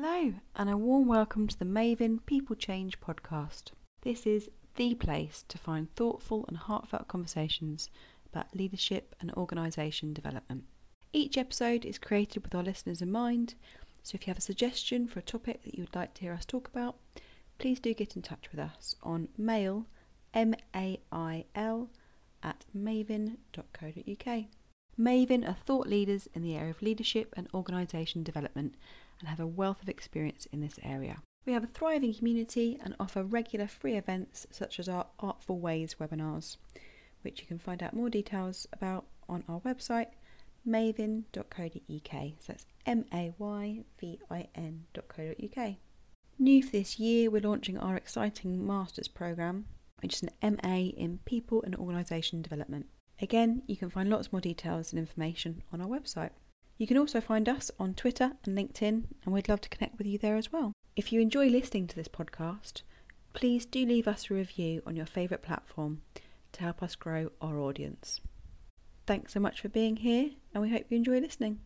Hello, and a warm welcome to the Mayvin People Change podcast. This is the place to find thoughtful and heartfelt conversations about leadership and organisation development. Each episode is created with our listeners in mind, so if you have a suggestion for a topic that you would like to hear us talk about, please do get in touch with us on mail, M A I L, at mayvin.co.uk. Mayvin are thought leaders in the area of leadership and organisation development and have a wealth of experience in this area. We have a thriving community and offer regular free events such as our Artful Ways webinars, which you can find out more details about on our website mayvin.co.uk. So that's M A Y V I N.co.uk. New for this year, we're launching our exciting Masters programme, which is an MA in People and Organisation Development. Again, you can find lots more details and information on our website. You can also find us on Twitter and LinkedIn, and we'd love to connect with you there as well. If you enjoy listening to this podcast, please do leave us a review on your favourite platform to help us grow our audience. Thanks so much for being here, and we hope you enjoy listening.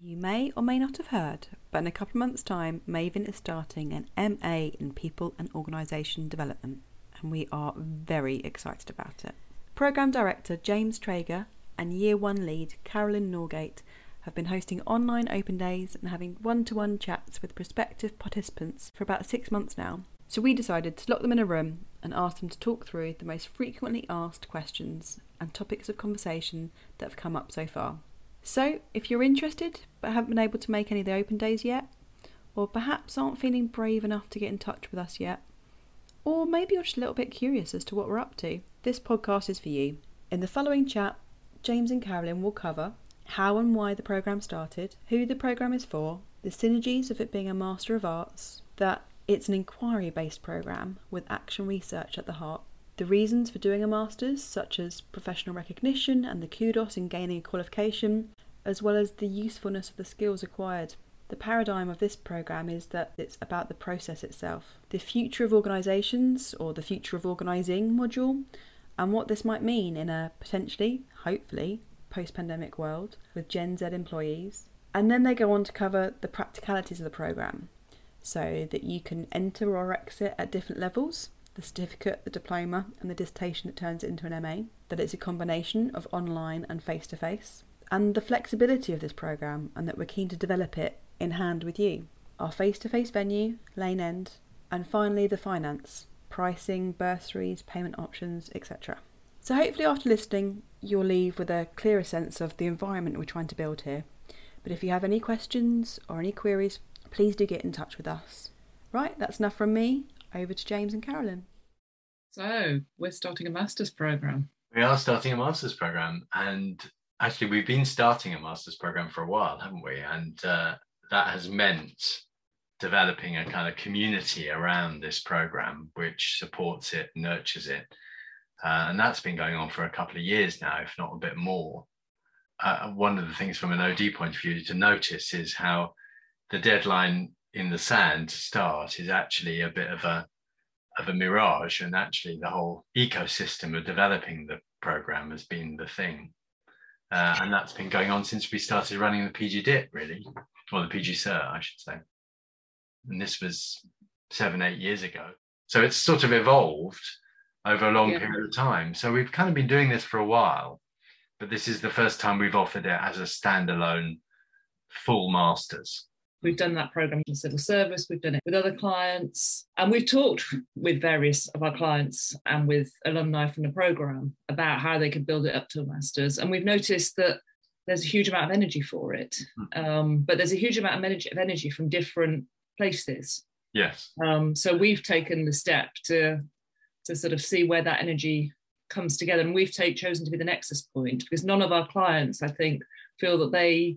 You may or may not have heard, but in a couple of months' time, Mayvin is starting an MA in People and Organisation Development, and we are very excited about it. Programme Director James Traeger and Year 1 lead Carolyn Norgate have been hosting online open days and having one to one chats with prospective participants for about six months now. So we decided to lock them in a room and ask them to talk through the most frequently asked questions and topics of conversation that have come up so far. So, if you're interested but haven't been able to make any of the open days yet, or perhaps aren't feeling brave enough to get in touch with us yet, or maybe you're just a little bit curious as to what we're up to, this podcast is for you. In the following chat, James and Carolyn will cover how and why the programme started, who the programme is for, the synergies of it being a Master of Arts, that it's an inquiry based programme with action research at the heart, the reasons for doing a Master's, such as professional recognition and the kudos in gaining a qualification, as well as the usefulness of the skills acquired. The paradigm of this programme is that it's about the process itself, the future of organisations or the future of organising module, and what this might mean in a potentially, hopefully, post pandemic world with Gen Z employees. And then they go on to cover the practicalities of the programme so that you can enter or exit at different levels the certificate, the diploma, and the dissertation that turns it into an MA, that it's a combination of online and face to face, and the flexibility of this programme, and that we're keen to develop it in hand with you. Our face to face venue, Lane End, and finally the finance, pricing, bursaries, payment options, etc. So, hopefully, after listening, you'll leave with a clearer sense of the environment we're trying to build here. But if you have any questions or any queries, please do get in touch with us. Right, that's enough from me. Over to James and Carolyn. So, we're starting a master's program. We are starting a master's program, and actually, we've been starting a master's program for a while, haven't we? And uh, that has meant developing a kind of community around this program, which supports it, nurtures it, uh, and that's been going on for a couple of years now, if not a bit more. Uh, one of the things from an OD point of view to notice is how the deadline in the sand to start is actually a bit of a of a mirage, and actually the whole ecosystem of developing the program has been the thing, uh, and that's been going on since we started running the PG DIP, really, or the PG Cert, I should say. And this was seven, eight years ago. So it's sort of evolved over a long yeah. period of time. So we've kind of been doing this for a while, but this is the first time we've offered it as a standalone full masters. We've done that program in civil service, we've done it with other clients, and we've talked with various of our clients and with alumni from the program about how they could build it up to a master's. And we've noticed that there's a huge amount of energy for it, hmm. um, but there's a huge amount of energy, of energy from different places. Yes. Um, so we've taken the step to to sort of see where that energy comes together. And we've take, chosen to be the nexus point because none of our clients, I think, feel that they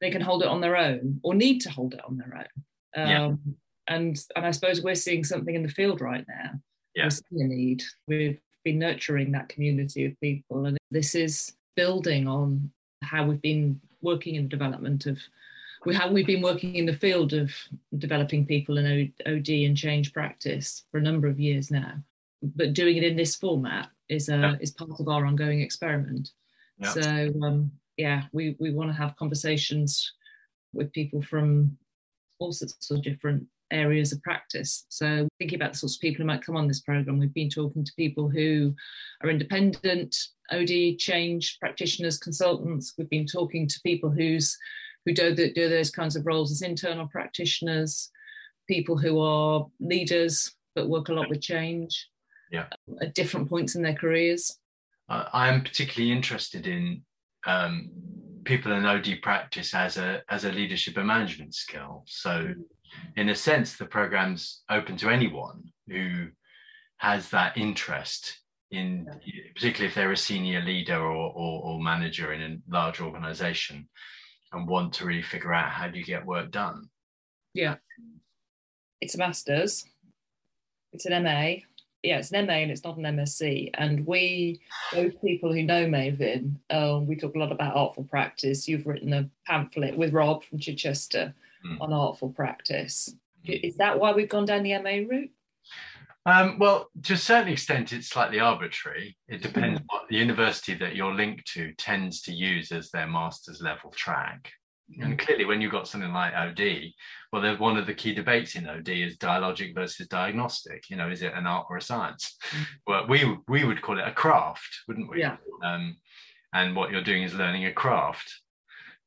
they can hold it on their own or need to hold it on their own. Um, yeah. And and I suppose we're seeing something in the field right now. Yeah. We're seeing a need. We've been nurturing that community of people, and this is building on how we've been working in the development of we have we've been working in the field of developing people in OD and change practice for a number of years now but doing it in this format is a yeah. is part of our ongoing experiment. Yeah. So um, yeah, we we want to have conversations with people from all sorts of different areas of practice. So thinking about the sorts of people who might come on this program, we've been talking to people who are independent OD change practitioners, consultants. We've been talking to people who's who do, the, do those kinds of roles as internal practitioners, people who are leaders but work a lot with change yeah. at different points in their careers. Uh, I am particularly interested in um, people in OD practice as a as a leadership and management skill. So, in a sense, the program's open to anyone who has that interest in, particularly if they're a senior leader or, or, or manager in a large organization and want to really figure out how do you get work done. Yeah, it's a master's. It's an MA yeah, it's an MA and it's not an MSc. And we, those people who know Mayvin, um, we talk a lot about artful practice. You've written a pamphlet with Rob from Chichester mm. on artful practice. Is that why we've gone down the MA route? Um, well, to a certain extent, it's slightly arbitrary. It depends mm. what the university that you're linked to tends to use as their master's level track. And clearly, when you've got something like OD, well, there's one of the key debates in OD is dialogic versus diagnostic. You know, is it an art or a science? Mm. Well, we we would call it a craft, wouldn't we? Yeah. Um, and what you're doing is learning a craft.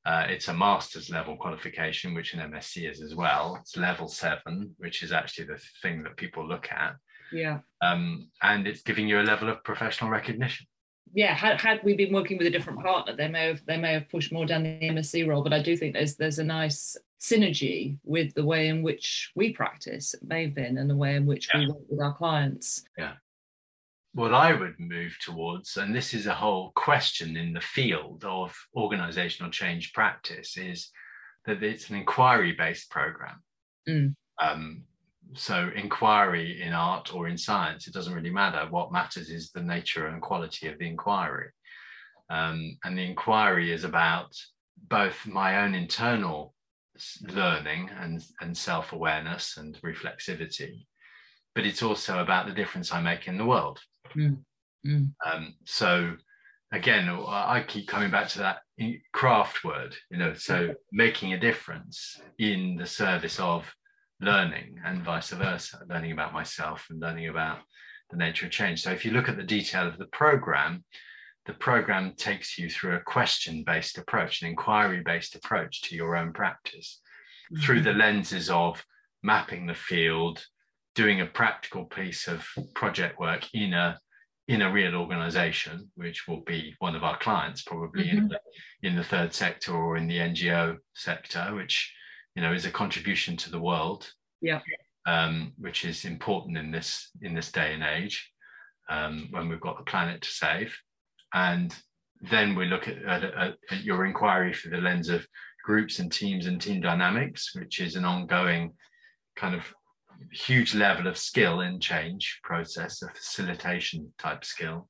Uh, it's a master's level qualification, which an MSc is as well. It's level seven, which is actually the thing that people look at. Yeah. Um, and it's giving you a level of professional recognition yeah, had, had we been working with a different partner, they may have they may have pushed more down the MSc role. But I do think there's there's a nice synergy with the way in which we practice at Mayvin and the way in which yeah. we work with our clients. Yeah. What I would move towards, and this is a whole question in the field of organizational change practice, is that it's an inquiry based program. Mm. Um, so inquiry in art or in science it doesn't really matter what matters is the nature and quality of the inquiry um, and the inquiry is about both my own internal learning and, and self-awareness and reflexivity but it's also about the difference i make in the world mm. Mm. Um, so again i keep coming back to that craft word you know so making a difference in the service of learning and vice versa, learning about myself and learning about the nature of change. So if you look at the detail of the program, the program takes you through a question based approach, an inquiry based approach to your own practice mm-hmm. through the lenses of mapping the field, doing a practical piece of project work in a in a real organization, which will be one of our clients, probably mm-hmm. in, the, in the third sector or in the NGO sector, which you know is a contribution to the world yeah. um, which is important in this in this day and age um, when we've got the planet to save. And then we look at, at, at, your inquiry through the lens of groups and teams and team dynamics which is an ongoing kind of huge level of skill in change process a facilitation type skill.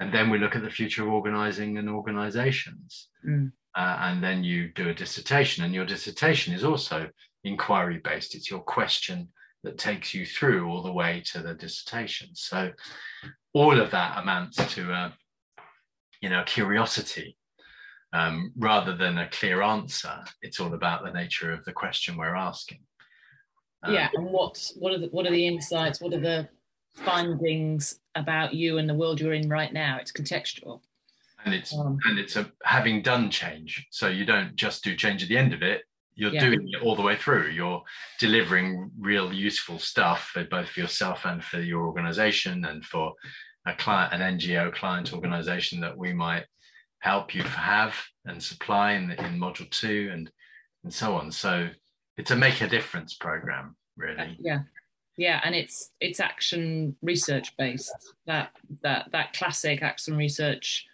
And then we look at the future of organizing and organizations. Mm uh, and then you do a dissertation. And your dissertation is also inquiry based it's your question that takes you through all the way to the dissertation. So all of that amounts to a you know curiosity um, rather than a clear answer. It's all about the nature of the question we're asking. Um, yeah and what what are the what are the insights? What are the findings about you and the world you're in right now? It's contextual and it's um, and it's a having done change. So you don't just do change at the end of it. You're yeah. doing it all the way through. You're delivering real useful stuff for both for yourself and for your organization and for a client an ngo client organization that we might help you have and supply in, in module two and and so on. So it's a make a difference program really. Yeah. Yeah. And it's it's action research based. That that that classic action research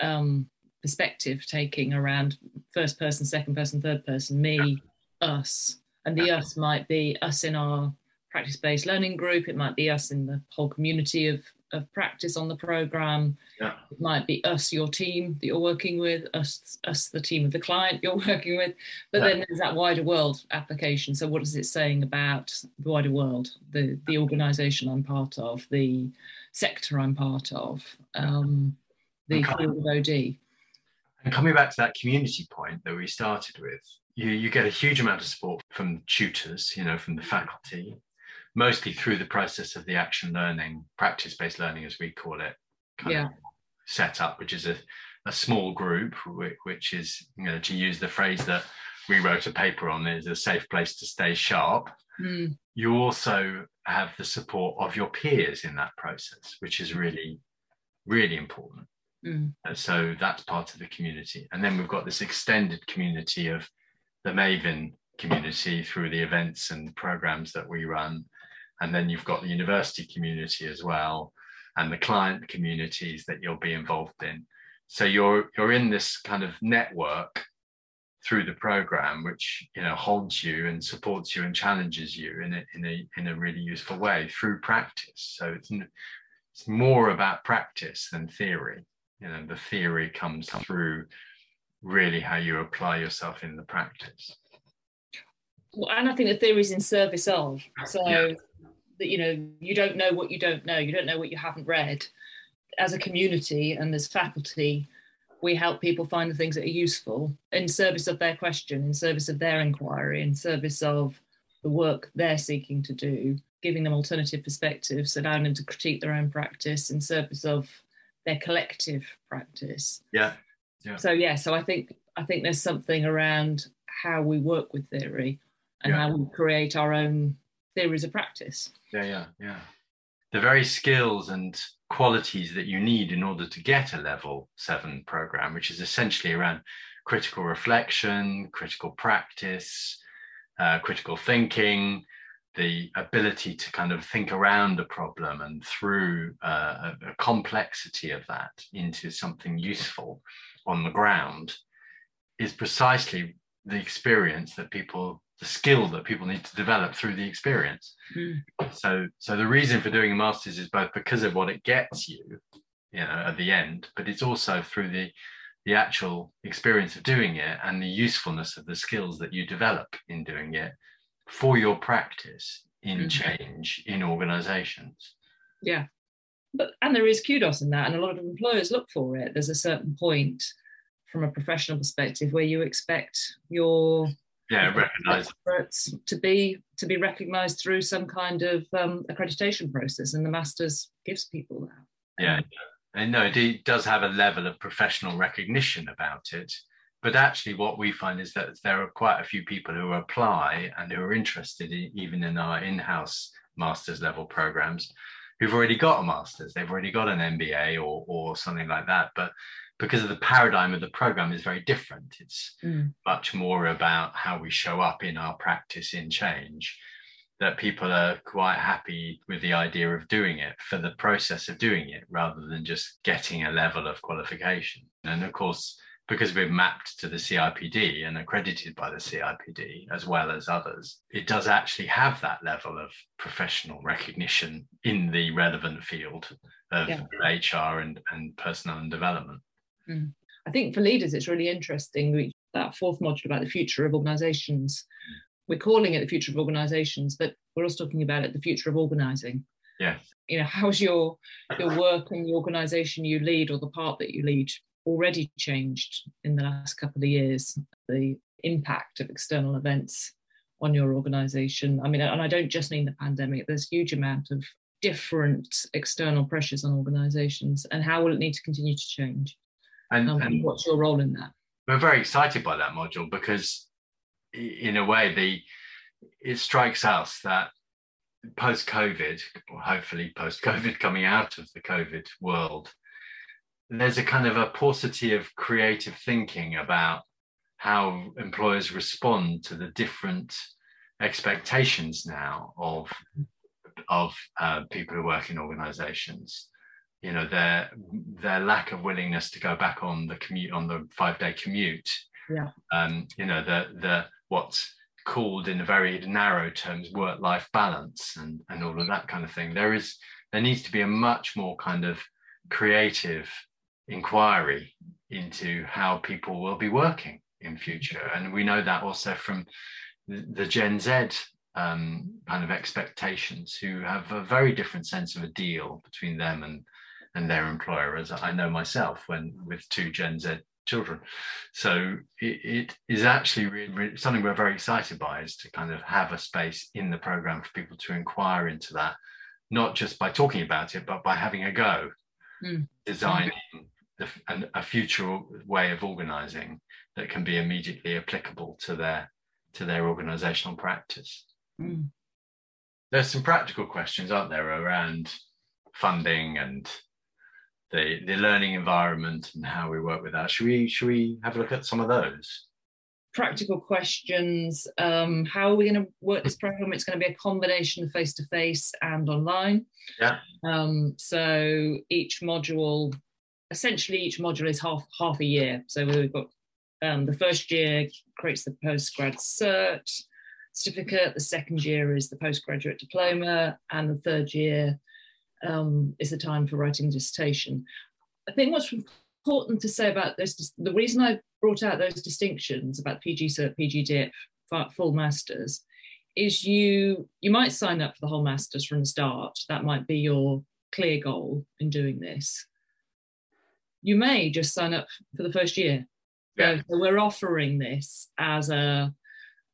um, perspective taking around first person, second person, third person, me, us. And the us might be us in our practice based learning group, it might be us in the whole community of, of practice on the program. Yeah. It might be us, your team that you're working with, us, us, the team of the client you're working with. But yeah. then there's that wider world application. So what is it saying about the wider world, the the organization I'm part of, the sector I'm part of? Um, the field of OD. And coming back to that community point that we started with, you, you get a huge amount of support from tutors, you know, from the faculty, mostly through the process of the action learning, practice based learning, as we call it, yeah. set up, which is a, a small group, which is, you know, to use the phrase that we wrote a paper on, is a safe place to stay sharp. Mm. You also have the support of your peers in that process, which is really, really important. Mm. So that's part of the community. And then we've got this extended community of the Mayvin community through the events and programs that we run. And then you've got the university community as well, and the client communities that you'll be involved in. So you're you're in this kind of network through the program, which you know holds you and supports you and challenges you in a in a in a really useful way through practice. So it's it's more about practice than theory. You know, the theory comes through really how you apply yourself in the practice. Well, and I think the theory is in service of. So yeah. that you know, you don't know what you don't know. You don't know what you haven't read. As a community and as faculty, we help people find the things that are useful in service of their question, in service of their inquiry, in service of the work they're seeking to do, giving them alternative perspectives, allowing them to critique their own practice in service of their collective practice. Yeah. Yeah. So yeah, so I think I think there's something around how we work with theory and yeah. how we create our own theories of practice. Yeah, yeah, yeah. The very skills and qualities that you need in order to get a level seven program, which is essentially around critical reflection, critical practice, uh, critical thinking, the ability to kind of think around a problem and through uh, a, a, complexity of that into something useful on the ground is precisely the experience that people the skill that people need to develop through the experience mm. so so the reason for doing a master's is both because of what it gets you you know at the end but it's also through the the actual experience of doing it and the usefulness of the skills that you develop in doing it for your practice in mm-hmm. change in organizations. Yeah. But and there is kudos in that, and a lot of employers look for it. There's a certain point from a professional perspective where you expect your yeah recognized experts to be to be recognized through some kind of um, accreditation process, and the masters gives people that. Yeah, and no, it does have a level of professional recognition about it but actually what we find is that there are quite a few people who apply and who are interested in, even in our in-house master's level programs who've already got a master's they've already got an mba or, or something like that. But because of the paradigm of the program is very different. It's mm. much more about how we show up in our practice in change that people are quite happy with the idea of doing it for the process of doing it rather than just getting a level of qualification. And of course because we're mapped to the CIPD and accredited by the CIPD as well as others, it does actually have that level of professional recognition in the relevant field of yeah. HR and, and personnel and development. Mm. I think for leaders, it's really interesting. that fourth module about the future of organizations, we're calling it the future of organizations, but we're also talking about it the future of organizing. Yeah. You know, how's your your work and the organization you lead or the part that you lead already changed in the last couple of years the impact of external events on your organization. I mean and i don't just mean the pandemic there's a huge amount of different external pressures on organizations and how will it need to continue to change? And, um, and what's your role in that? we're very excited by that module because in a way the it strikes us that post covid or hopefully post covid coming out of the covid world there's a kind of a paucity of creative thinking about how employers respond to the different expectations now of of uh, people who work in organizations. You know their their lack of willingness to go back on the commute on the five day commute. Yeah. Um you know the the what's called in very narrow terms work life balance and and all of that kind of thing. There is there needs to be a much more kind of creative inquiry into how people will be working in future. And we know that also from the Gen Z um, kind of expectations, who have a very different sense of a deal between them and and their employer. As I know myself, when with two Gen Z children. So it, it is actually really, really something we're very excited by is to kind of have a space in the program for people to inquire into that, not just by talking about it, but by having a go, mm. designing the, an, a future way of organizing that can be immediately applicable to their to their organizational practice. Mm. There's some practical questions, aren't there, around funding and the the learning environment and how we work with that. Should we should we have a look at some of those? Practical questions. Um, how are we going to work this program? It's going to be a combination of face to face and online. Yeah. Um, so each module, essentially, each module is half half a year. So we've got um, the first year creates the postgrad cert certificate. The second year is the postgraduate diploma, and the third year um, is the time for writing dissertation. I think what's important to say about this, the reason I brought out those distinctions about PG Cert, PG Dip, full masters, is you you might sign up for the whole masters from the start. That might be your clear goal in doing this. You may just sign up for the first year. Yeah. So we're offering this as a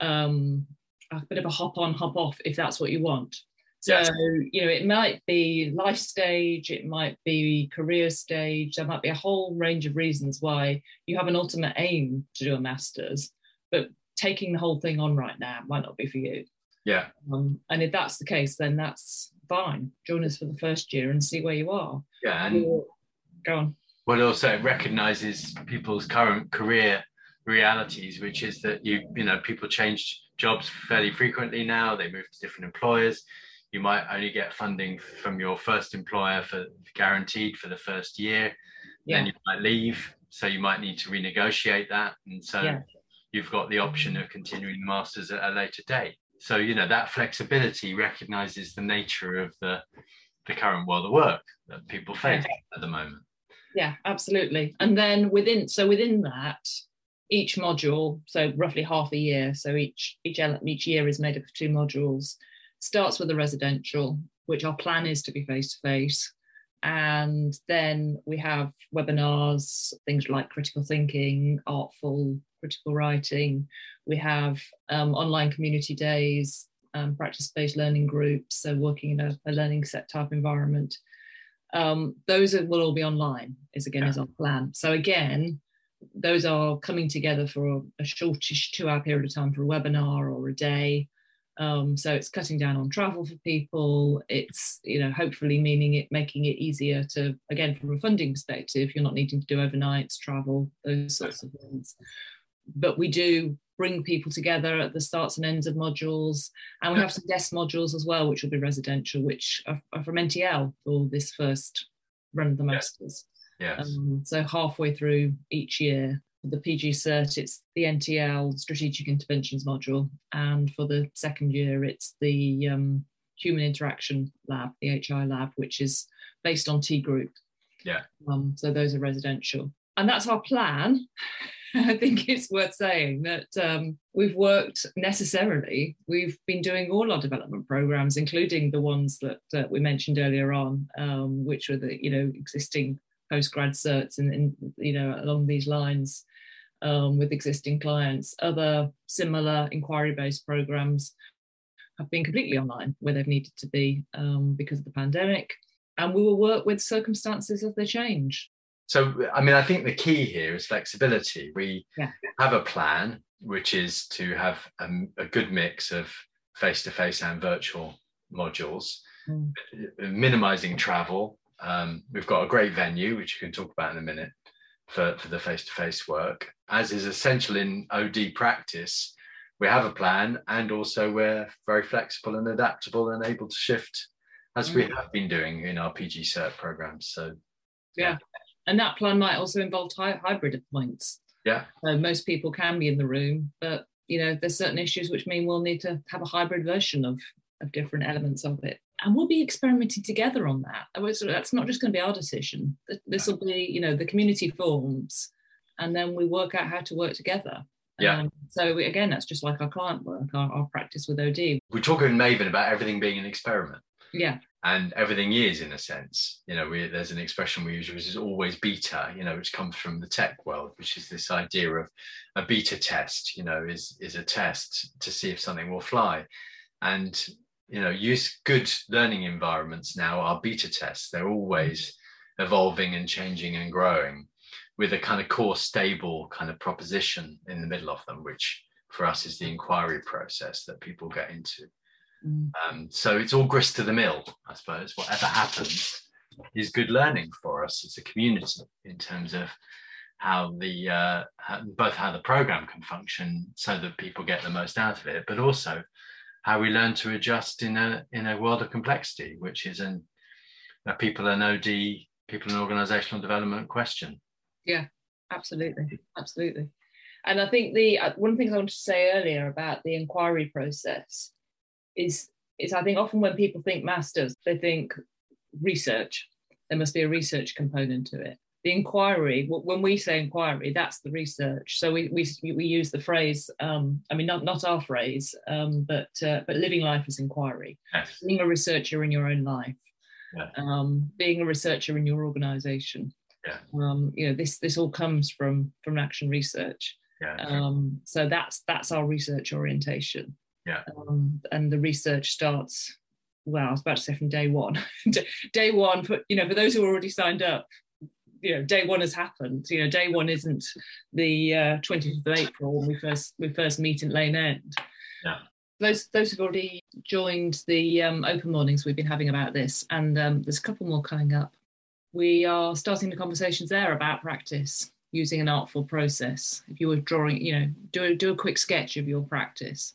um, a bit of a hop on, hop off if that's what you want. So, yes. you know, it might be life stage, it might be career stage, there might be a whole range of reasons why you have an ultimate aim to do a master's, but taking the whole thing on right now might not be for you. Yeah. Um, and if that's the case, then that's fine. Join us for the first year and see where you are. Yeah. And or, go on. Well, also it recognizes people's current career realities, which is that you, you know, people change jobs fairly frequently now, they move to different employers you might only get funding from your first employer for guaranteed for the first year. Yeah. Then you might leave, so you might need to renegotiate that, and so yeah. you've got the option of continuing the masters at a later date. So you know that flexibility recognizes the nature of the the current world of work that people face yeah. at the moment. Yeah, absolutely. And then within so within that, each module, so roughly half a year, so each each each year is made up of two modules starts with the residential, which our plan is to be face to face. And then we have webinars, things like critical thinking, artful critical writing. We have um, online community days, um, practice based learning groups, so working in a, a learning set type environment. Um, those are, will all be online, is again, yeah. is our plan. So, again, those are coming together for a, a shortish two hour period of time for a webinar or a day um, so it's cutting down on travel for people. It's you know hopefully meaning it making it easier to again from a funding perspective. You're not needing to do overnights, travel, those sorts of things. But we do bring people together at the starts and ends of modules, and we have some guest modules as well, which will be residential, which are, are from NTL for this first run of the masters. Yes. Um, so halfway through each year, for the PG Cert, it's the NTL Strategic Interventions module, and for the second year, it's the um, Human Interaction Lab, the HI Lab, which is based on T Group. Yeah. Um, so those are residential, and that's our plan. I think it's worth saying that um, we've worked necessarily. We've been doing all our development programs, including the ones that uh, we mentioned earlier on, um, which are the you know existing postgrad certs and, and you know along these lines um, with existing clients. Other similar inquiry based programs have been completely online where they've needed to be um, because of the pandemic. And we will work with circumstances as they change. So, I mean, I think the key here is flexibility. We yeah. have a plan, which is to have a, a good mix of face to face and virtual modules, mm. minimizing travel. Um, we've got a great venue, which you can talk about in a minute for, for the face-to-face work, as is essential in OD practice. We have a plan and also we're very flexible and adaptable and able to shift as we mm. have been doing in our PG cert programs. So yeah. yeah. And that plan might also involve hy- hybrid points. Yeah. So most people can be in the room, but you know, there's certain issues which mean we'll need to have a hybrid version of of different elements of it and we'll be experimenting together on that. That's not just going to be our decision. This will be, you know, the community forms, and then we work out how to work together. Yeah. Um, so again, that's just like our client work, our, our practice with OD. We talk in Mayvin about everything being an experiment. Yeah. And everything is, in a sense, you know, we, there's an expression we use which is always beta, you know, which comes from the tech world, which is this idea of a beta test, you know, is is a test to see if something will fly. And you know, use good learning environments now are beta tests. They're always evolving and changing and growing with a kind of core stable kind of proposition in the middle of them, which for us is the inquiry process that people get into. Mm. Um, so it's all grist to the mill, I suppose. Whatever happens is good learning for us as a community in terms of how the uh, how, both how the program can function so that people get the most out of it, but also how we learn to adjust in a in a world of complexity, which is an a people and OD, people and organizational development question. Yeah, absolutely, absolutely. And I think the uh, one of the things I wanted to say earlier about the inquiry process is is I think often when people think masters, they think research. There must be a research component to it. The inquiry, when we say inquiry, that's the research. So we we, we use the phrase. Um, I mean, not not our phrase, um, but uh, but living life as inquiry. Yes. Being a researcher in your own life, yeah. um, being a researcher in your organisation. Yeah. Um, you know, this this all comes from from action research. Yeah. Um, so that's that's our research orientation. Yeah. Um, and the research starts. Well, I was about to say from day one. day one, for you know, for those who already signed up, you know, day one has happened. You know, day one isn't the uh, of April when we first we first meet in Lane End. Yeah. Those those who've already joined the um, open mornings we've been having about this, and um, there's a couple more coming up. We are starting the conversations there about practice using an artful process. If you were drawing, you know, do do a quick sketch of your practice.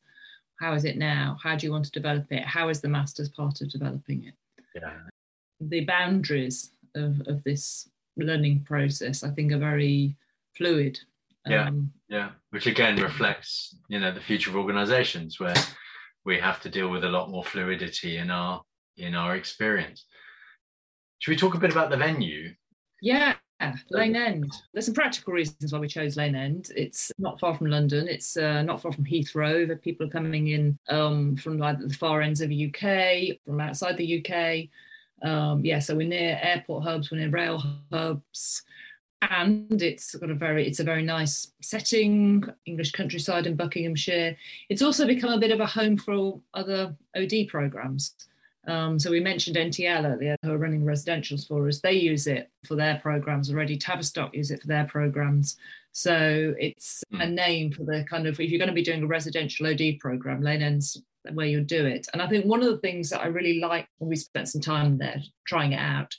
How is it now? How do you want to develop it? How is the master's part of developing it? Yeah. The boundaries of, of this learning process, I think, are very fluid. Yeah, um, yeah, which again reflects, you know, the future of organisations where we have to deal with a lot more fluidity in our in our experience. Should we talk a bit about the venue? Yeah, Lane End. There's some practical reasons why we chose Lane End. It's not far from London. It's uh, not far from Heathrow. The people are coming in um, from like the far ends of the UK, from outside the UK. Um, yeah, so we're near airport hubs, we're near rail hubs, and it's got a very it's a very nice setting, English countryside in Buckinghamshire. It's also become a bit of a home for all other OD programs. Um, so we mentioned NTL earlier, who are running residentials for us. They use it for their programs already. Tavistock use it for their programs. So it's a hmm. name for the kind of if you're going to be doing a residential OD program, Lane End's where you do it. And I think one of the things that I really like when we spent some time there trying it out,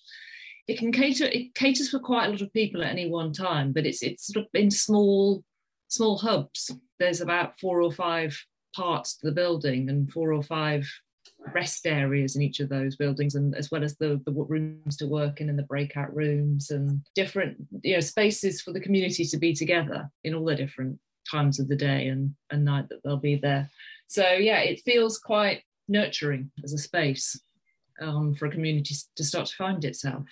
it can cater it caters for quite a lot of people at any one time, but it's it's sort of in small small hubs. There's about four or five parts to the building and four or five rest areas in each of those buildings and as well as the, the rooms to work in and the breakout rooms and different you know spaces for the community to be together in all the different times of the day and, and night that they'll be there. So yeah it feels quite nurturing as a space um, for a community to start to find itself.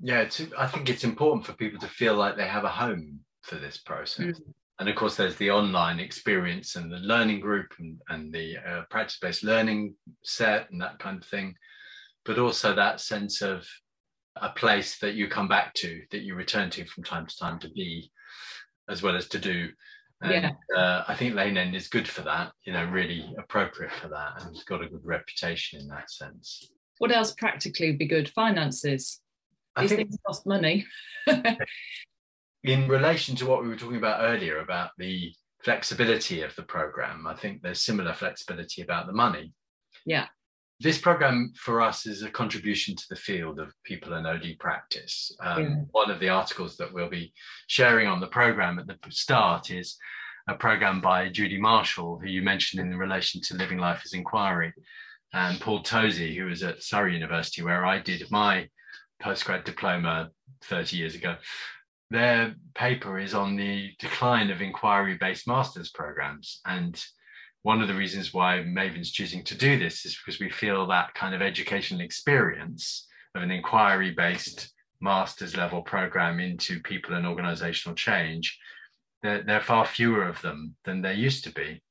Yeah it's, i think it's important for people to feel like they have a home for this process. Mm and of course there's the online experience and the learning group and, and the uh, practice-based learning set and that kind of thing. But also that sense of a place that you come back to that you return to from time to time to be as well as to do. And yeah. uh, i think lane end is good for that you know really appropriate for that and it's got a good reputation in that sense. What else practically would be good? Finances. I these think, things cost money in relation to what we were talking about earlier about the flexibility of the program, I think there's similar flexibility about the money. Yeah. This program for us is a contribution to the field of people and OD practice. Um, yeah. One of the articles that we'll be sharing on the program at the start is a program by Judy Marshall, who you mentioned in relation to Living Life as Inquiry, and Paul Tosey, who was at Surrey University, where I did my postgrad diploma 30 years ago their paper is on the decline of inquiry based master's programs. And one of the reasons why Mayvin's choosing to do this is because we feel that kind of educational experience of an inquiry based master's level program into people and organizational change, there, there, are far fewer of them than there used to be.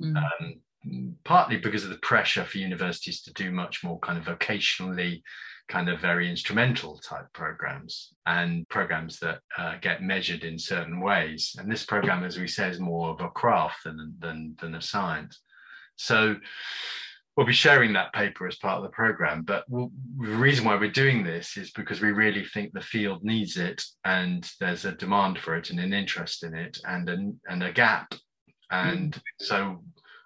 Mm. Um, partly because of the pressure for universities to do much more kind of vocationally kind of very instrumental type programs and programs that uh, get measured in certain ways. And this program, as we say, is more of a craft than, than, than a science. So we'll be sharing that paper as part of the program. But we'll, the reason why we're doing this is because we really think the field needs it and there's a demand for it and an interest in it and, an, and a gap. And mm. so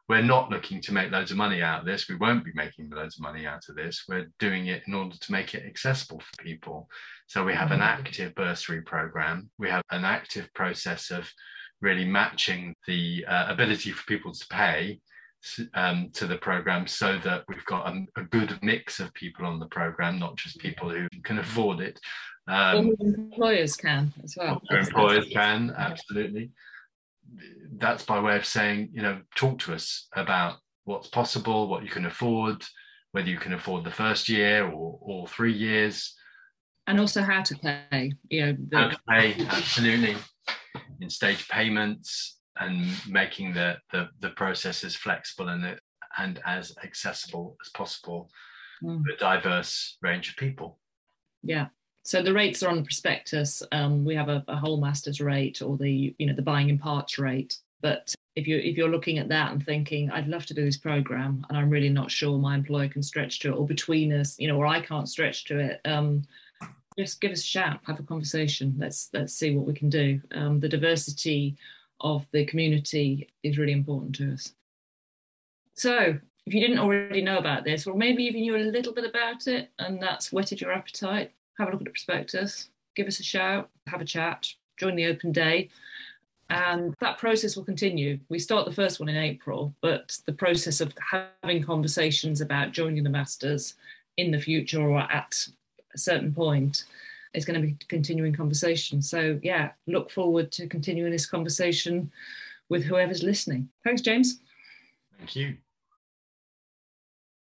we're not looking to make loads of money out of this. We won't be making loads of money out of this. We're doing it in order to make it accessible for people. So we have an mm-hmm. active bursary program. We have an active process of really matching the uh, ability for people to pay um, to the program so that we've got a, a, good mix of people on the program, not just people who can afford it. Um, employers can as well. Employers can, absolutely that's by way of saying, you know, talk to us about what's possible, what you can afford, whether you can afford the first year or all three years. And also how to pay, you know. The- how to pay, absolutely. In stage payments and making the, the, the process as flexible and, and as accessible as possible mm. for a diverse range of people. Yeah. So the rates are on the prospectus. Um, we have a, a, whole master's rate or the you know the buying in parts rate. But if you if you're looking at that and thinking I'd love to do this program and I'm really not sure my employer can stretch to it or between us you know or I can't stretch to it, um, just give us a shout, have a conversation. Let's let's see what we can do. Um, the diversity of the community is really important to us. So if you didn't already know about this, or maybe even knew a little bit about it and that's whetted your appetite, have a look at the prospectus, give us a shout, have a chat, join the open day. And that process will continue. We start the first one in April, but the process of having conversations about joining the Masters in the future or at a certain point is going to be continuing conversation. So, yeah, look forward to continuing this conversation with whoever's listening. Thanks, James. Thank you.